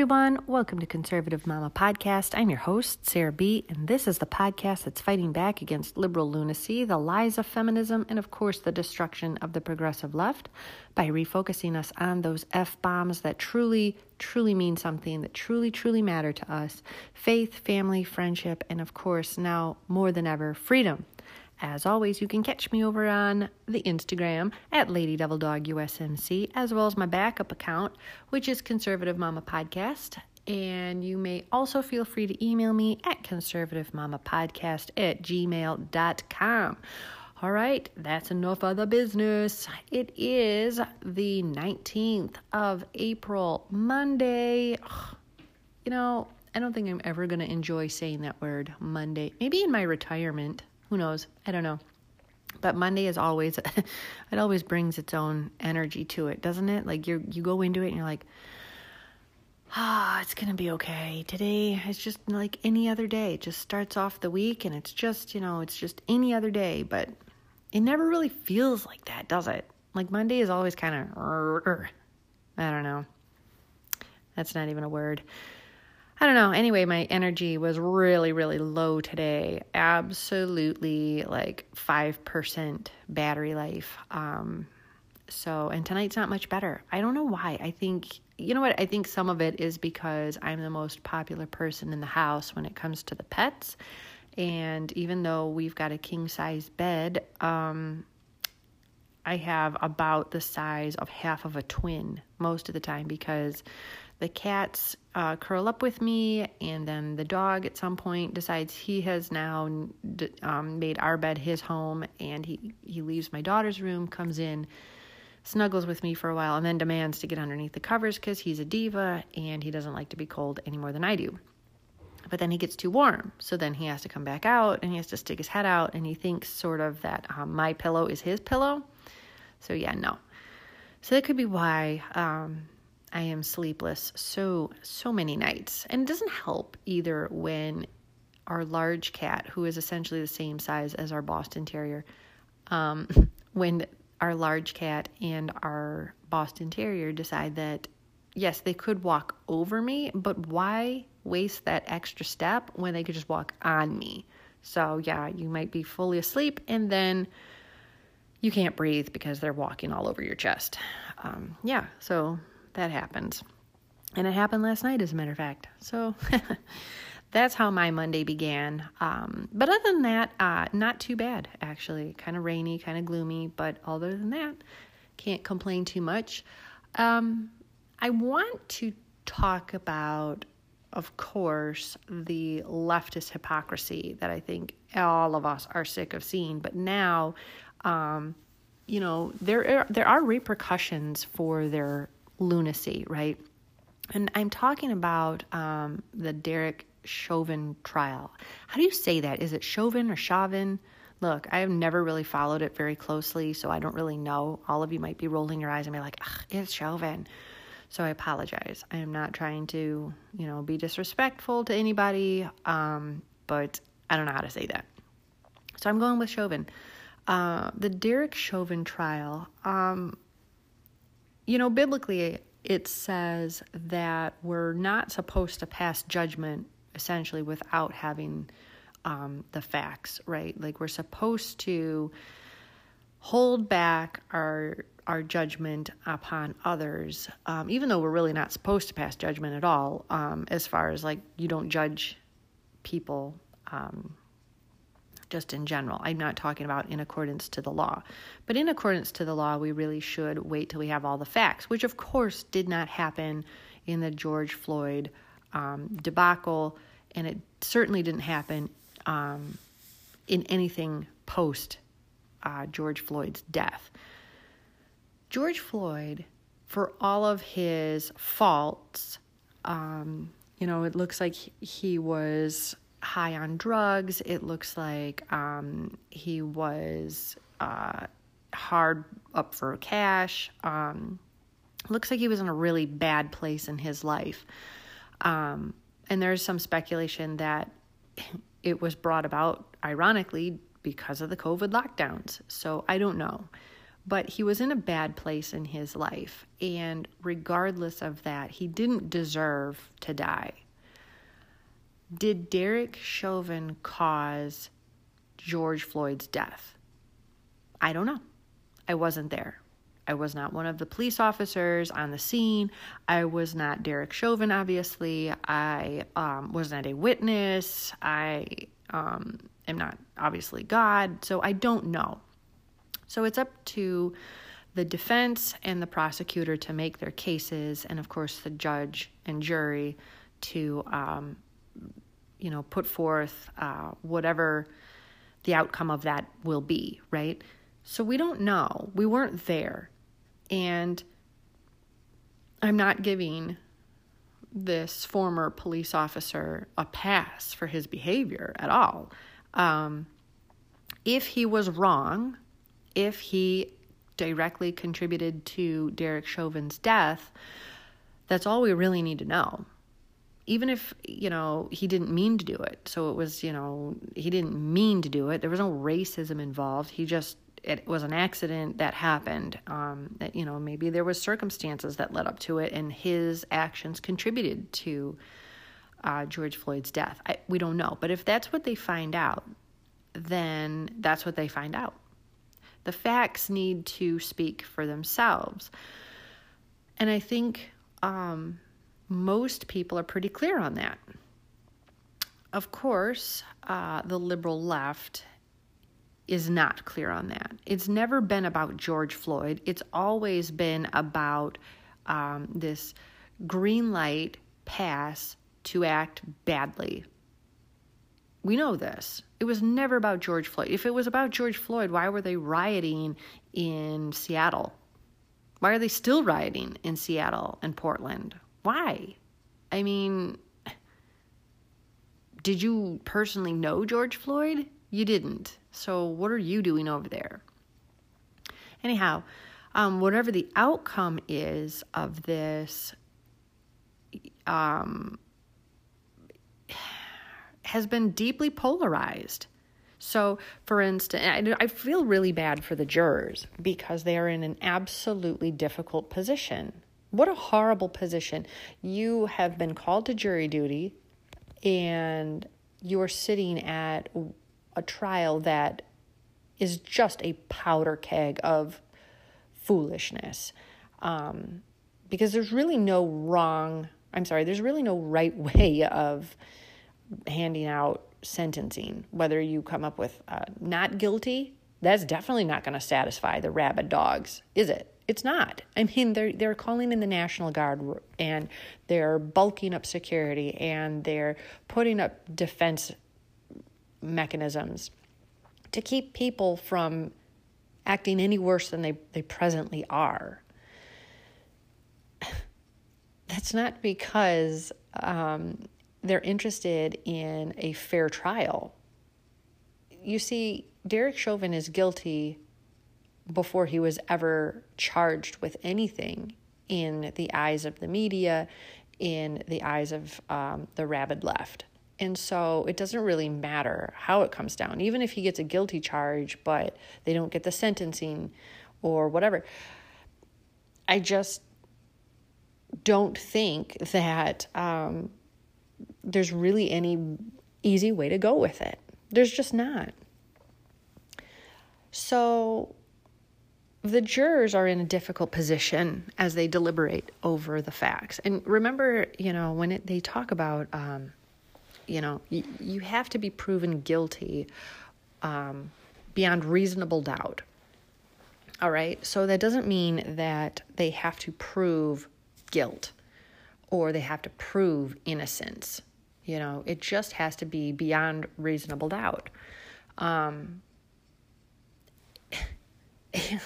everyone. Welcome to Conservative Mama Podcast. I'm your host, Sarah B., and this is the podcast that's fighting back against liberal lunacy, the lies of feminism, and of course, the destruction of the progressive left by refocusing us on those F bombs that truly, truly mean something, that truly, truly matter to us faith, family, friendship, and of course, now more than ever, freedom. As always, you can catch me over on the Instagram at Lady Devil Dog USMC, as well as my backup account, which is Conservative Mama Podcast. And you may also feel free to email me at conservativemamapodcast at gmail.com. All right, that's enough of the business. It is the 19th of April, Monday. You know, I don't think I'm ever going to enjoy saying that word, Monday. Maybe in my retirement. Who knows? I don't know. But Monday is always it always brings its own energy to it, doesn't it? Like you you go into it and you're like ah, it's to be okay. Today is just like any other day. It just starts off the week and it's just, you know, it's just any other day, but it never really feels like that, does it? Like Monday is always kind of I don't know. That's not even a word. I don't know. Anyway, my energy was really, really low today. Absolutely like 5% battery life. Um, so, and tonight's not much better. I don't know why. I think, you know what? I think some of it is because I'm the most popular person in the house when it comes to the pets. And even though we've got a king size bed, um, I have about the size of half of a twin most of the time because the cats uh, curl up with me, and then the dog at some point decides he has now um, made our bed his home, and he, he leaves my daughter's room, comes in, snuggles with me for a while, and then demands to get underneath the covers because he's a diva and he doesn't like to be cold any more than I do. But then he gets too warm, so then he has to come back out and he has to stick his head out, and he thinks sort of that um, my pillow is his pillow. So yeah, no. So that could be why um, I am sleepless so, so many nights. And it doesn't help either when our large cat, who is essentially the same size as our Boston Terrier, um, when our large cat and our Boston Terrier decide that, yes, they could walk over me, but why waste that extra step when they could just walk on me? So, yeah, you might be fully asleep and then you can't breathe because they're walking all over your chest. Um, yeah, so that happens. And it happened last night, as a matter of fact. So that's how my Monday began. Um, but other than that, uh, not too bad, actually. Kind of rainy, kind of gloomy, but other than that, can't complain too much. Um, I want to talk about, of course, the leftist hypocrisy that I think all of us are sick of seeing. But now, um, you know, there are, there are repercussions for their lunacy, right? And I'm talking about um, the Derek Chauvin trial. How do you say that? Is it Chauvin or Chauvin? Look, I have never really followed it very closely, so I don't really know. All of you might be rolling your eyes and be like, it's Chauvin. So I apologize. I am not trying to, you know, be disrespectful to anybody, um, but I don't know how to say that. So I'm going with Chauvin. Uh, the Derek Chauvin trial. Um, you know, biblically, it says that we're not supposed to pass judgment essentially without having um, the facts, right? Like we're supposed to hold back our our judgment upon others, um, even though we're really not supposed to pass judgment at all. Um, as far as like you don't judge people um, just in general. I'm not talking about in accordance to the law. But in accordance to the law, we really should wait till we have all the facts, which of course did not happen in the George Floyd um, debacle, and it certainly didn't happen um, in anything post uh, George Floyd's death. George Floyd, for all of his faults, um, you know, it looks like he was high on drugs. It looks like um, he was uh, hard up for cash. Um, looks like he was in a really bad place in his life. Um, and there's some speculation that it was brought about, ironically, because of the COVID lockdowns. So I don't know. but he was in a bad place in his life. And regardless of that, he didn't deserve to die. Did Derek Chauvin cause George Floyd's death? I don't know. I wasn't there. I was not one of the police officers on the scene. I was not Derek Chauvin, obviously. I um, was not a witness. I um, am not, obviously, God. So I don't know. So it's up to the defense and the prosecutor to make their cases, and of course, the judge and jury to, um, you know, put forth uh, whatever the outcome of that will be, right? So we don't know. We weren't there. And I'm not giving this former police officer a pass for his behavior at all. Um, if he was wrong, if he directly contributed to Derek Chauvin's death, that's all we really need to know. Even if, you know, he didn't mean to do it. So it was, you know, he didn't mean to do it. There was no racism involved. He just, it was an accident that happened. Um, that, you know, maybe there was circumstances that led up to it and his actions contributed to uh, George Floyd's death. I, we don't know. But if that's what they find out, then that's what they find out. The facts need to speak for themselves. And I think um, most people are pretty clear on that. Of course, uh, the liberal left is not clear on that. It's never been about George Floyd, it's always been about um, this green light pass to act badly we know this. It was never about George Floyd. If it was about George Floyd, why were they rioting in Seattle? Why are they still rioting in Seattle and Portland? Why? I mean, did you personally know George Floyd? You didn't. So, what are you doing over there? Anyhow, um, whatever the outcome is of this, um, has been deeply polarized. So, for instance, I feel really bad for the jurors because they are in an absolutely difficult position. What a horrible position. You have been called to jury duty and you're sitting at a trial that is just a powder keg of foolishness. Um, because there's really no wrong, I'm sorry, there's really no right way of handing out sentencing, whether you come up with uh, not guilty, that's definitely not going to satisfy the rabid dogs, is it? It's not. I mean, they're they're calling in the National Guard and they're bulking up security and they're putting up defense mechanisms to keep people from acting any worse than they, they presently are. That's not because um, they're interested in a fair trial. You see, Derek Chauvin is guilty before he was ever charged with anything in the eyes of the media, in the eyes of um, the rabid left. And so it doesn't really matter how it comes down, even if he gets a guilty charge, but they don't get the sentencing or whatever. I just don't think that um, there's really any easy way to go with it. There's just not. So the jurors are in a difficult position as they deliberate over the facts. And remember, you know, when it, they talk about, um, you know, y- you have to be proven guilty um, beyond reasonable doubt. All right. So that doesn't mean that they have to prove guilt or they have to prove innocence. You know, it just has to be beyond reasonable doubt. Um,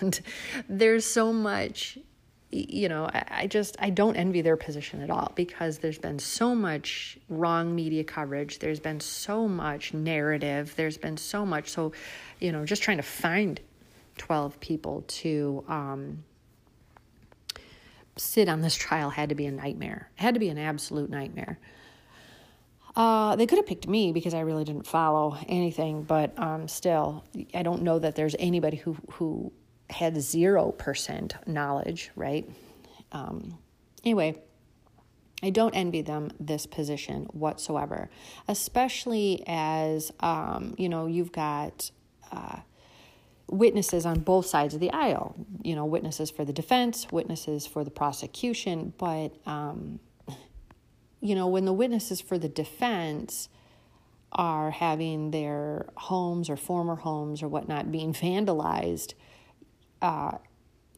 and there's so much you know I, just i don't envy their position at all because there's been so much wrong media coverage there's been so much narrative there's been so much so you know just trying to find 12 people to um, sit on this trial had to be a nightmare. It had to be an absolute nightmare. Uh, they could have picked me because I really didn't follow anything, but um, still, I don't know that there's anybody who who had 0% knowledge, right? Um, anyway, I don't envy them this position whatsoever, especially as, um, you know, you've got uh, witnesses on both sides of the aisle, you know, witnesses for the defense, witnesses for the prosecution. But, um, you know, when the witnesses for the defense are having their homes or former homes or whatnot being vandalized, uh,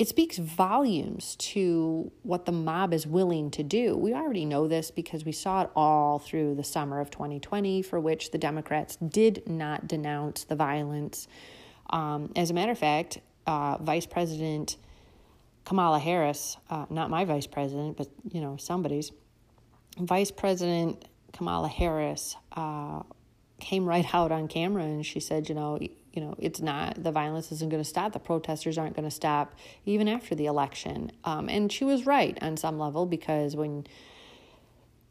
it speaks volumes to what the mob is willing to do. We already know this because we saw it all through the summer of 2020, for which the Democrats did not denounce the violence. Um, as a matter of fact, uh, Vice President Kamala Harris, uh, not my vice president, but you know somebody's, Vice President Kamala Harris uh, came right out on camera and she said, you know, you know, it's not the violence isn't going to stop. The protesters aren't going to stop even after the election. Um, and she was right on some level because when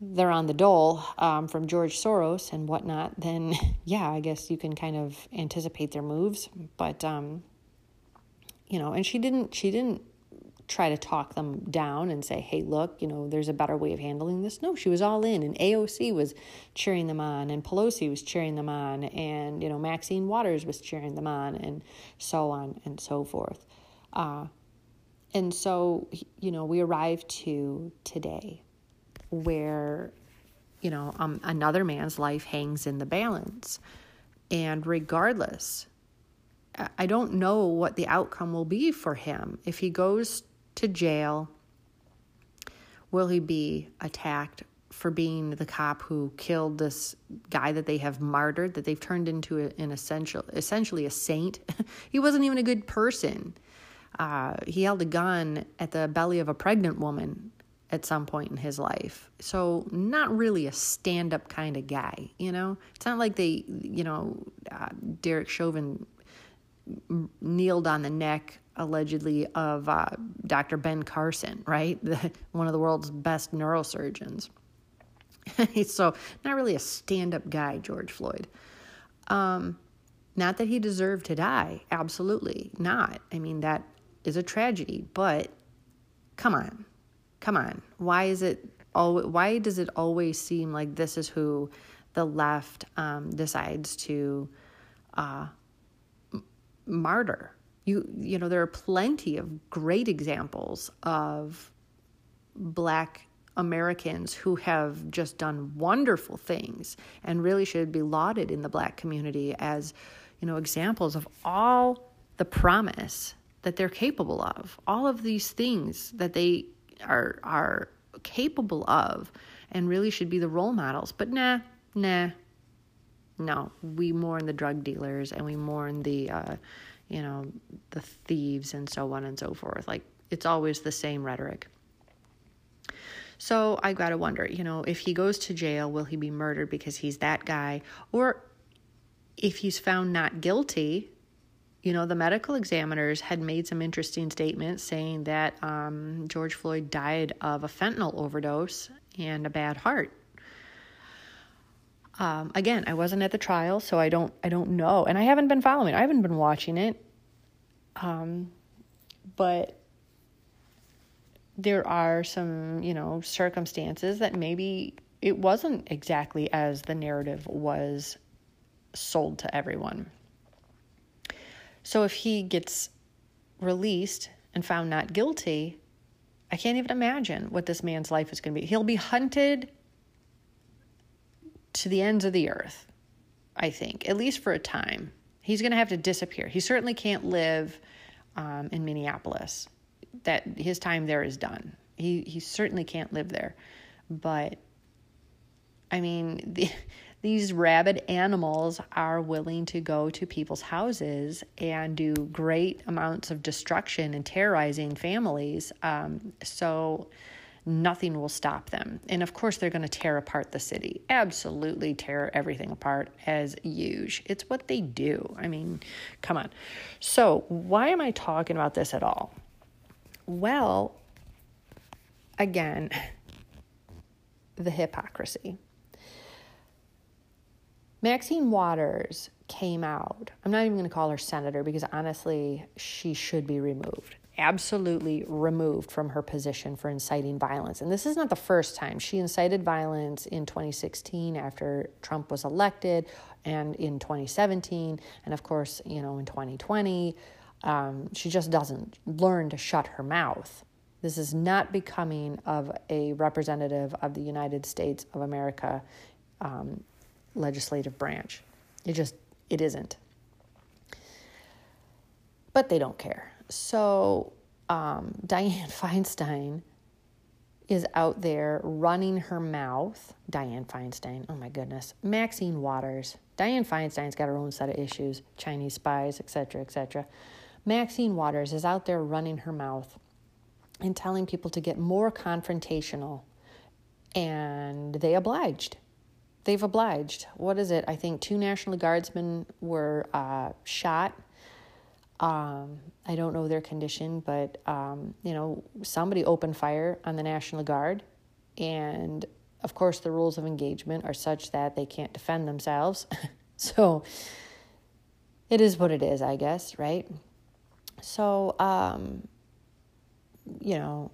they're on the dole um, from George Soros and whatnot, then yeah, I guess you can kind of anticipate their moves. But um, you know, and she didn't. She didn't try to talk them down and say, hey, look, you know, there's a better way of handling this. No, she was all in, and AOC was cheering them on, and Pelosi was cheering them on, and, you know, Maxine Waters was cheering them on, and so on and so forth. Uh, and so, you know, we arrive to today where, you know, um, another man's life hangs in the balance. And regardless, I don't know what the outcome will be for him. If he goes to jail? Will he be attacked for being the cop who killed this guy that they have martyred, that they've turned into an essential, essentially a saint? he wasn't even a good person. Uh, he held a gun at the belly of a pregnant woman at some point in his life. So, not really a stand up kind of guy, you know? It's not like they, you know, uh, Derek Chauvin kneeled on the neck allegedly of uh, Dr. Ben Carson, right? The, one of the world's best neurosurgeons. so, not really a stand up guy, George Floyd. Um, not that he deserved to die, absolutely not. I mean, that is a tragedy, but come on, come on. Why is it? Al- why does it always seem like this is who the left um, decides to uh, martyr? You you know there are plenty of great examples of black Americans who have just done wonderful things and really should be lauded in the black community as you know examples of all the promise that they're capable of all of these things that they are are capable of and really should be the role models. But nah nah no. We mourn the drug dealers and we mourn the uh, you know, the thieves and so on and so forth. Like it's always the same rhetoric. So I got to wonder, you know, if he goes to jail, will he be murdered because he's that guy? Or if he's found not guilty, you know, the medical examiners had made some interesting statements saying that um, George Floyd died of a fentanyl overdose and a bad heart. Um, again, I wasn't at the trial, so I don't I don't know, and I haven't been following. I haven't been watching it. Um, but there are some, you know, circumstances that maybe it wasn't exactly as the narrative was sold to everyone. So if he gets released and found not guilty, I can't even imagine what this man's life is going to be. He'll be hunted to the ends of the earth, I think, at least for a time. He's going to have to disappear. He certainly can't live um, in Minneapolis. That his time there is done. He he certainly can't live there. But I mean, the, these rabid animals are willing to go to people's houses and do great amounts of destruction and terrorizing families. Um, so nothing will stop them. And of course, they're going to tear apart the city. Absolutely tear everything apart as huge. It's what they do. I mean, come on. So, why am I talking about this at all? Well, again, the hypocrisy. Maxine Waters came out. I'm not even going to call her senator because honestly, she should be removed. Absolutely removed from her position for inciting violence. And this is not the first time. She incited violence in 2016 after Trump was elected, and in 2017, and of course, you know, in 2020. Um, she just doesn't learn to shut her mouth. This is not becoming of a representative of the United States of America um, legislative branch. It just it isn't. But they don't care. So um, Dianne Feinstein is out there running her mouth. Dianne Feinstein, oh my goodness. Maxine Waters. Dianne Feinstein's got her own set of issues, Chinese spies, etc., etc. Maxine Waters is out there running her mouth and telling people to get more confrontational, and they obliged they've obliged. What is it? I think two National Guardsmen were uh, shot. Um, I don't know their condition, but um, you know somebody opened fire on the National Guard, and of course the rules of engagement are such that they can't defend themselves. so it is what it is, I guess, right? So um, you know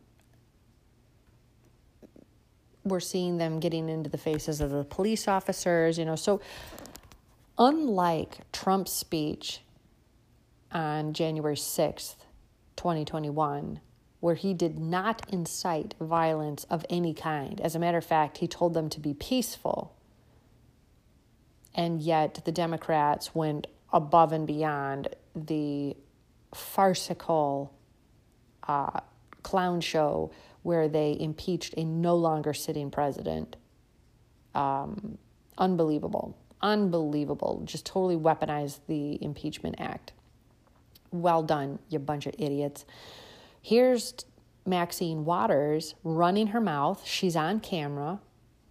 we're seeing them getting into the faces of the police officers, you know. So, unlike Trump's speech on January 6th, 2021, where he did not incite violence of any kind, as a matter of fact, he told them to be peaceful. And yet, the Democrats went above and beyond the farcical uh, clown show where they impeached a no longer sitting president. Um, unbelievable. Unbelievable. Just totally weaponized the Impeachment Act. Well done, you bunch of idiots. Here's Maxine Waters running her mouth. She's on camera.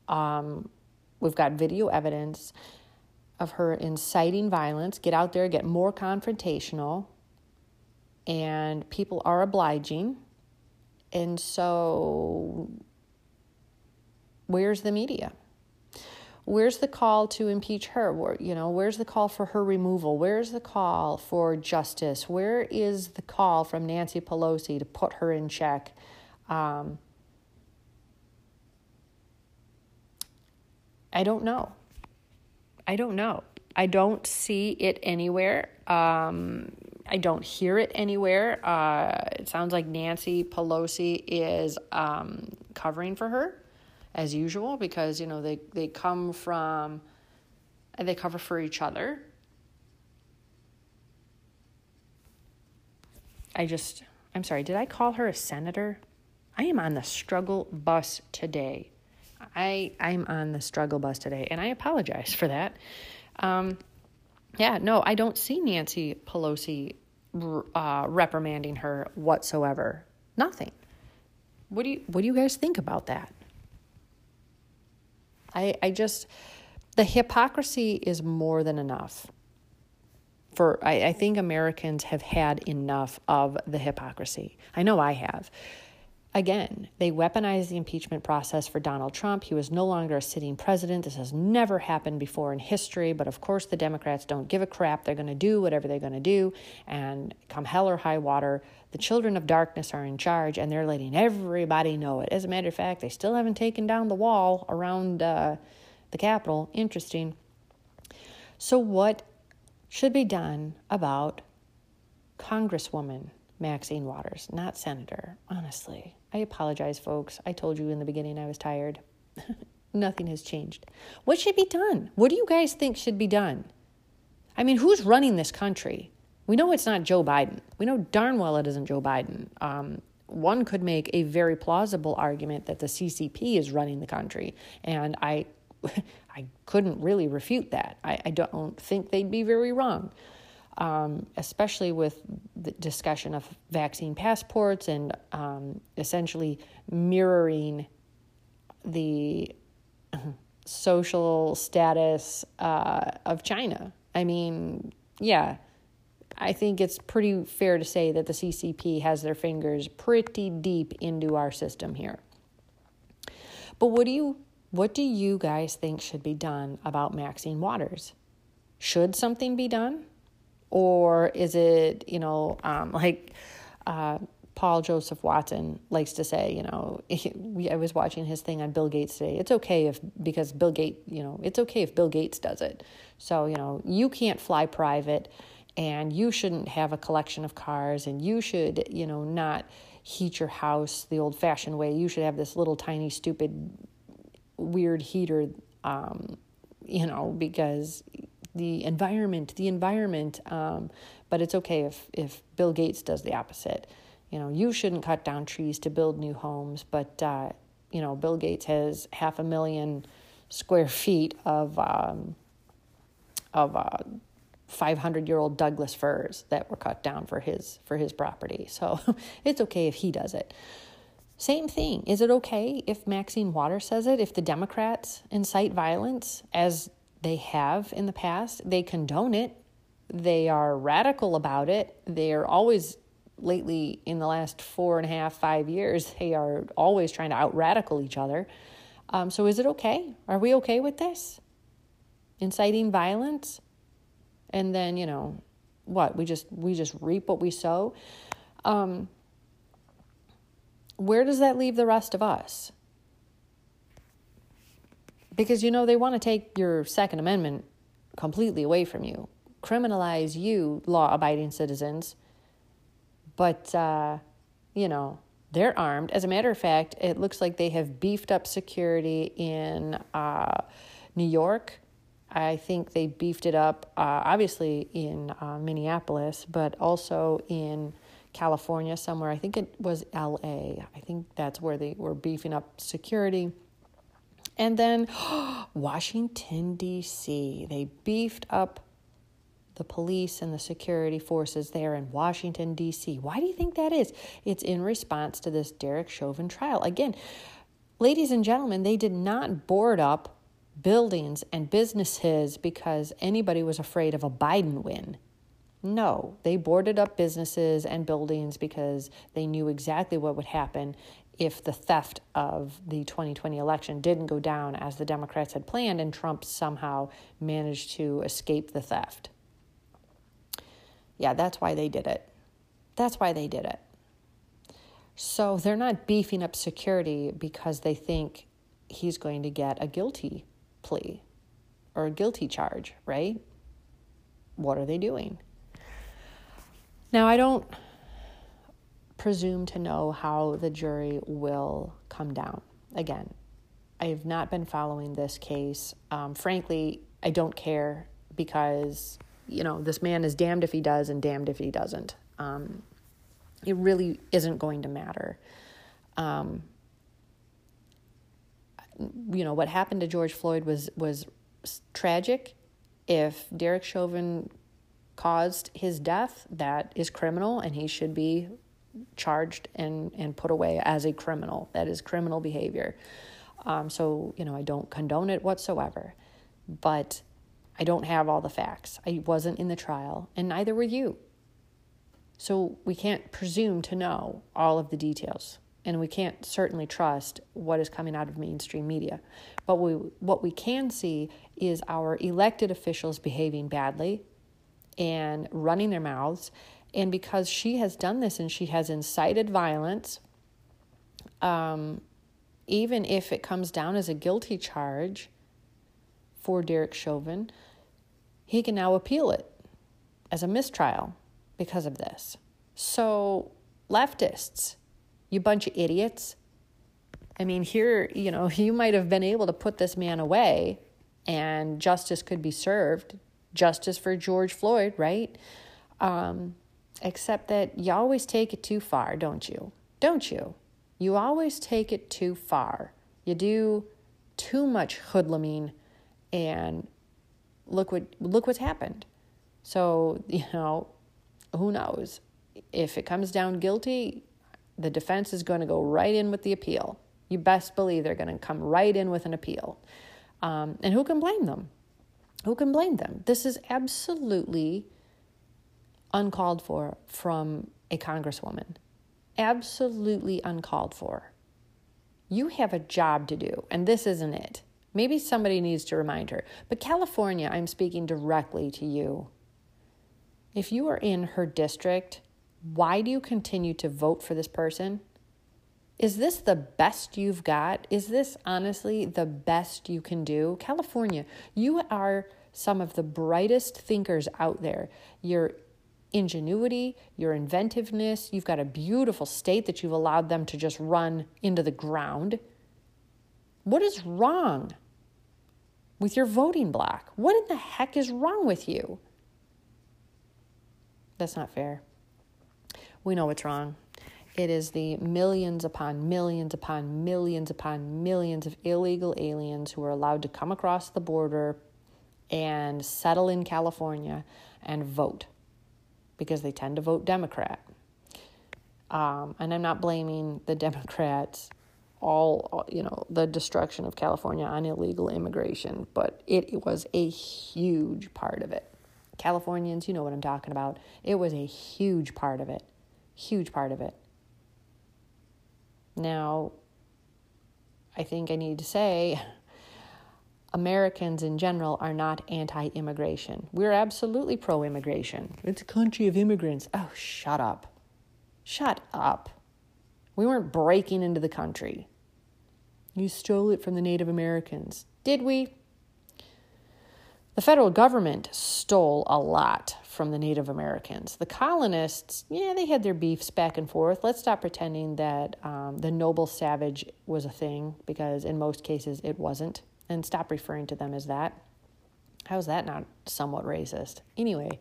Um, we've got video evidence of her inciting violence. Get out there, get more confrontational. And people are obliging. And so, where's the media? Where's the call to impeach her? You know, where's the call for her removal? Where's the call for justice? Where is the call from Nancy Pelosi to put her in check? Um, I don't know. I don't know. I don't see it anywhere. Um, I don't hear it anywhere. Uh, it sounds like Nancy Pelosi is um, covering for her, as usual, because you know they they come from, and they cover for each other. I just, I'm sorry. Did I call her a senator? I am on the struggle bus today. I I'm on the struggle bus today, and I apologize for that. Um, yeah, no, I don't see Nancy Pelosi uh, reprimanding her whatsoever. Nothing. What do you What do you guys think about that? I I just the hypocrisy is more than enough. For I, I think Americans have had enough of the hypocrisy. I know I have. Again, they weaponized the impeachment process for Donald Trump. He was no longer a sitting president. This has never happened before in history, but of course, the Democrats don't give a crap. They're going to do whatever they're going to do. And come hell or high water, the children of darkness are in charge and they're letting everybody know it. As a matter of fact, they still haven't taken down the wall around uh, the Capitol. Interesting. So, what should be done about Congresswoman Maxine Waters, not Senator, honestly? I apologize, folks. I told you in the beginning I was tired. Nothing has changed. What should be done? What do you guys think should be done? I mean, who's running this country? We know it's not Joe Biden. We know darn well it isn't Joe Biden. Um, one could make a very plausible argument that the CCP is running the country, and I, I couldn't really refute that. I, I don't think they'd be very wrong um, especially with the discussion of vaccine passports and um, essentially mirroring the social status uh, of China. I mean, yeah, I think it's pretty fair to say that the CCP has their fingers pretty deep into our system here. But what do you what do you guys think should be done about Maxine Waters? Should something be done? Or is it, you know, um, like uh, Paul Joseph Watson likes to say, you know, I was watching his thing on Bill Gates today. It's okay if, because Bill Gates, you know, it's okay if Bill Gates does it. So, you know, you can't fly private and you shouldn't have a collection of cars and you should, you know, not heat your house the old fashioned way. You should have this little tiny, stupid, weird heater, um, you know, because the environment, the environment. Um, but it's okay if, if Bill Gates does the opposite. You know, you shouldn't cut down trees to build new homes, but, uh, you know, Bill Gates has half a million square feet of, um, of, uh, 500 year old Douglas firs that were cut down for his for his property. So it's okay if he does it. Same thing. Is it okay if Maxine Waters says it? If the Democrats incite violence as they have in the past, they condone it. They are radical about it. They are always lately in the last four and a half, five years, they are always trying to out radical each other. Um, so is it okay? Are we okay with this? Inciting violence? And then you know what we just we just reap what we sow? Um, where does that leave the rest of us? Because you know they want to take your second amendment completely away from you criminalize you law abiding citizens. But uh, you know they're armed. As a matter of fact it looks like they have beefed up security in uh, new york I think they beefed it up, uh, obviously in uh, Minneapolis, but also in California somewhere. I think it was LA. I think that's where they were beefing up security. And then Washington, D.C., they beefed up the police and the security forces there in Washington, D.C. Why do you think that is? It's in response to this Derek Chauvin trial. Again, ladies and gentlemen, they did not board up buildings and businesses because anybody was afraid of a Biden win. No, they boarded up businesses and buildings because they knew exactly what would happen if the theft of the 2020 election didn't go down as the Democrats had planned and Trump somehow managed to escape the theft. Yeah, that's why they did it. That's why they did it. So they're not beefing up security because they think he's going to get a guilty plea or a guilty charge, right? What are they doing? Now, I don't presume to know how the jury will come down. Again, I have not been following this case. Um, frankly, I don't care because, you know, this man is damned if he does and damned if he doesn't. Um, it really isn't going to matter. Um, you know what happened to George Floyd was was tragic. If Derek Chauvin caused his death, that is criminal, and he should be charged and and put away as a criminal. That is criminal behavior. Um, so you know I don't condone it whatsoever, but I don't have all the facts. I wasn't in the trial, and neither were you. So we can't presume to know all of the details and we can't certainly trust what is coming out of mainstream media. But we, what we can see is our elected officials behaving badly and running their mouths. And because she has done this and she has incited violence, um, even if it comes down as a guilty charge for Derek Chauvin, he can now appeal it as a mistrial because of this. So, leftists, you bunch of idiots. I mean, here, you know, you might have been able to put this man away and justice could be served. Justice for George Floyd, right? Um, except that you always take it too far, don't you? Don't you? You always take it too far. You do too much hoodluming and look what look what's happened. So, you know, who knows? If it comes down guilty, the defense is going to go right in with the appeal. You best believe they're going to come right in with an appeal. Um, and who can blame them? Who can blame them? This is absolutely uncalled for from a congresswoman. Absolutely uncalled for. You have a job to do, and this isn't it. Maybe somebody needs to remind her. But California, I'm speaking directly to you. If you are in her district, why do you continue to vote for this person? Is this the best you've got? Is this honestly the best you can do? California, you are some of the brightest thinkers out there. Your ingenuity, your inventiveness, you've got a beautiful state that you've allowed them to just run into the ground. What is wrong with your voting block? What in the heck is wrong with you? That's not fair. We know what's wrong. It is the millions upon millions upon millions upon millions of illegal aliens who are allowed to come across the border and settle in California and vote because they tend to vote Democrat. Um, and I'm not blaming the Democrats all you know the destruction of California on illegal immigration, but it, was a huge part of it. Californians, you know what I'm talking about. It was a huge part of it. Huge part of it. Now, I think I need to say Americans in general are not anti immigration. We're absolutely pro immigration. It's a country of immigrants. Oh, shut up. Shut up. We weren't breaking into the country. You stole it from the Native Americans. Did we? The federal government stole a lot from the Native Americans. The colonists, yeah, they had their beefs back and forth. Let's stop pretending that um, the noble savage was a thing because in most cases it wasn't, and stop referring to them as that. How's that not somewhat racist? Anyway,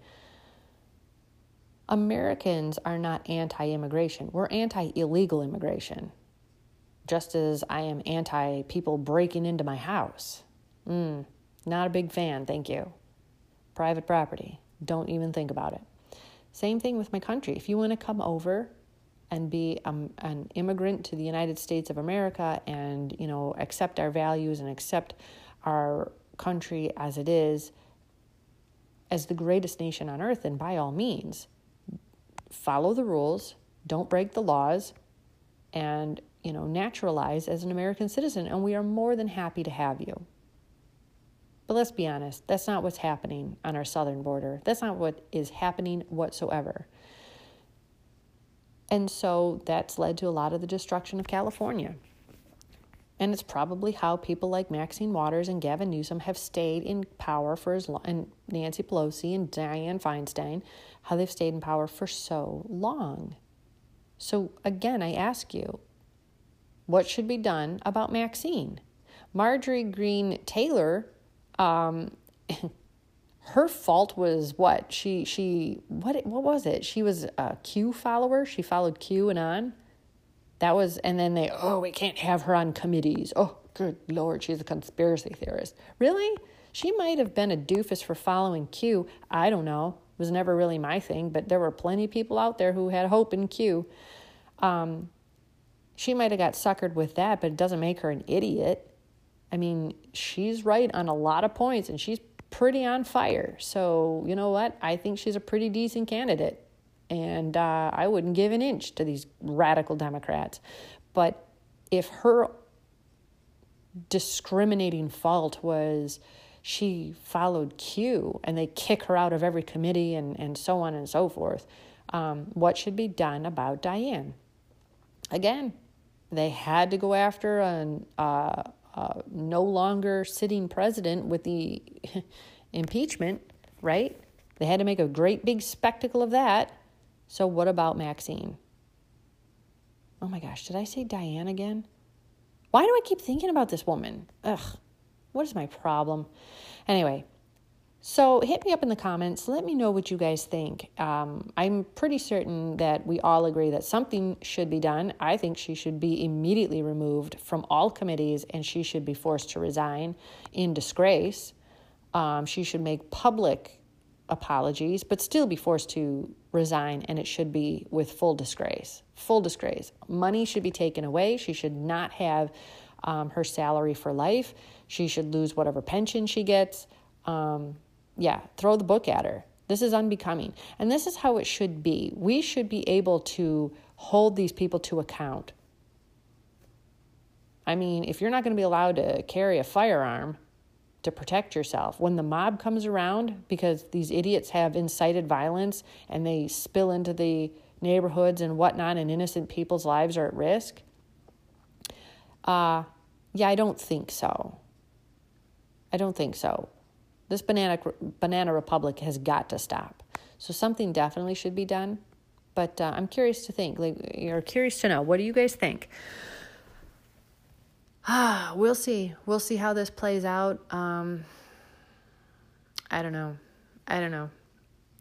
Americans are not anti immigration, we're anti illegal immigration just as I am anti people breaking into my house. Mm, not a big fan, thank you. Private property, don't even think about it. Same thing with my country. If you want to come over and be um, an immigrant to the United States of America and, you know, accept our values and accept our country as it is, as the greatest nation on earth, and by all means, follow the rules, don't break the laws, and you know, naturalize as an American citizen, and we are more than happy to have you. But let's be honest, that's not what's happening on our southern border. That's not what is happening whatsoever. And so that's led to a lot of the destruction of California. And it's probably how people like Maxine Waters and Gavin Newsom have stayed in power for as long, and Nancy Pelosi and Dianne Feinstein, how they've stayed in power for so long. So again, I ask you, what should be done about Maxine? Marjorie Greene Taylor, um, her fault was what she she what what was it? She was a Q follower. She followed QAnon. That was and then they oh we can't have her on committees. Oh good lord, she's a conspiracy theorist. Really? She might have been a doofus for following Q. I don't know. It was never really my thing, but there were plenty of people out there who had hope in Q. Um, she might have got suckered with that, but it doesn't make her an idiot. I mean, she's right on a lot of points and she's pretty on fire. So, you know what? I think she's a pretty decent candidate. And uh, I wouldn't give an inch to these radical Democrats. But if her discriminating fault was she followed Q and they kick her out of every committee and, and so on and so forth, um, what should be done about Diane? Again, they had to go after a, uh, uh, no longer sitting president with the impeachment, right? They had to make a great big spectacle of that. So, what about Maxine? Oh my gosh, did I say Diane again? Why do I keep thinking about this woman? Ugh, what is my problem? Anyway, so hit me up in the comments. Let me know what you guys think. Um, I'm pretty certain that we all agree that something should be done. I think she should be immediately removed from all committees and she should be forced to resign in disgrace. Um, she should make public apologies, but still be forced to resign, and it should be with full disgrace. Full disgrace. Money should be taken away. She should not have um, her salary for life. She should lose whatever pension she gets. Um, yeah, throw the book at her. This is unbecoming. And this is how it should be. We should be able to hold these people to account. I mean, if you're not going to be allowed to carry a firearm to protect yourself, when the mob comes around because these idiots have incited violence and they spill into the neighborhoods and whatnot, and innocent people's lives are at risk, uh, yeah, I don't think so. I don't think so. This banana banana republic has got to stop. So something definitely should be done. But uh, I'm curious to think. Like, you're curious to know. What do you guys think? Ah, we'll see. We'll see how this plays out. Um, I don't know. I don't know.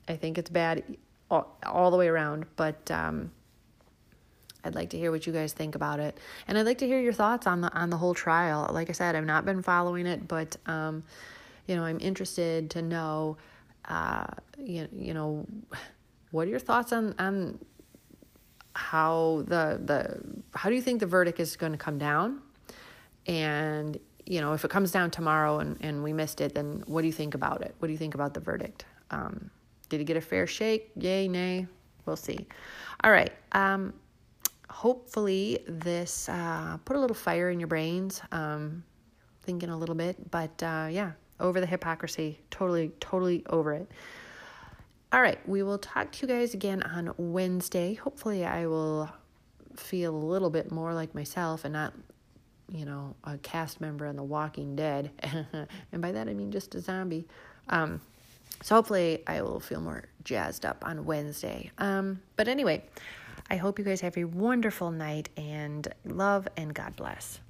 I think it's bad all, all the way around, but um, I'd like to hear what you guys think about it, and I'd like to hear your thoughts on the on the whole trial. Like I said, I've not been following it, but um, you know, I'm interested to know, uh, you you know, what are your thoughts on on how the the how do you think the verdict is going to come down, and you know, if it comes down tomorrow and and we missed it, then what do you think about it? What do you think about the verdict? Um, did he get a fair shake? Yay, nay? We'll see. All right. Um, hopefully this uh, put a little fire in your brains, um, thinking a little bit. But uh, yeah, over the hypocrisy. Totally, totally over it. All right, we will talk to you guys again on Wednesday. Hopefully, I will feel a little bit more like myself and not, you know, a cast member on The Walking Dead. and by that, I mean just a zombie. Um, so hopefully, I will feel more jazzed up on Wednesday. Um, but anyway, I hope you guys have a wonderful night and love and God bless.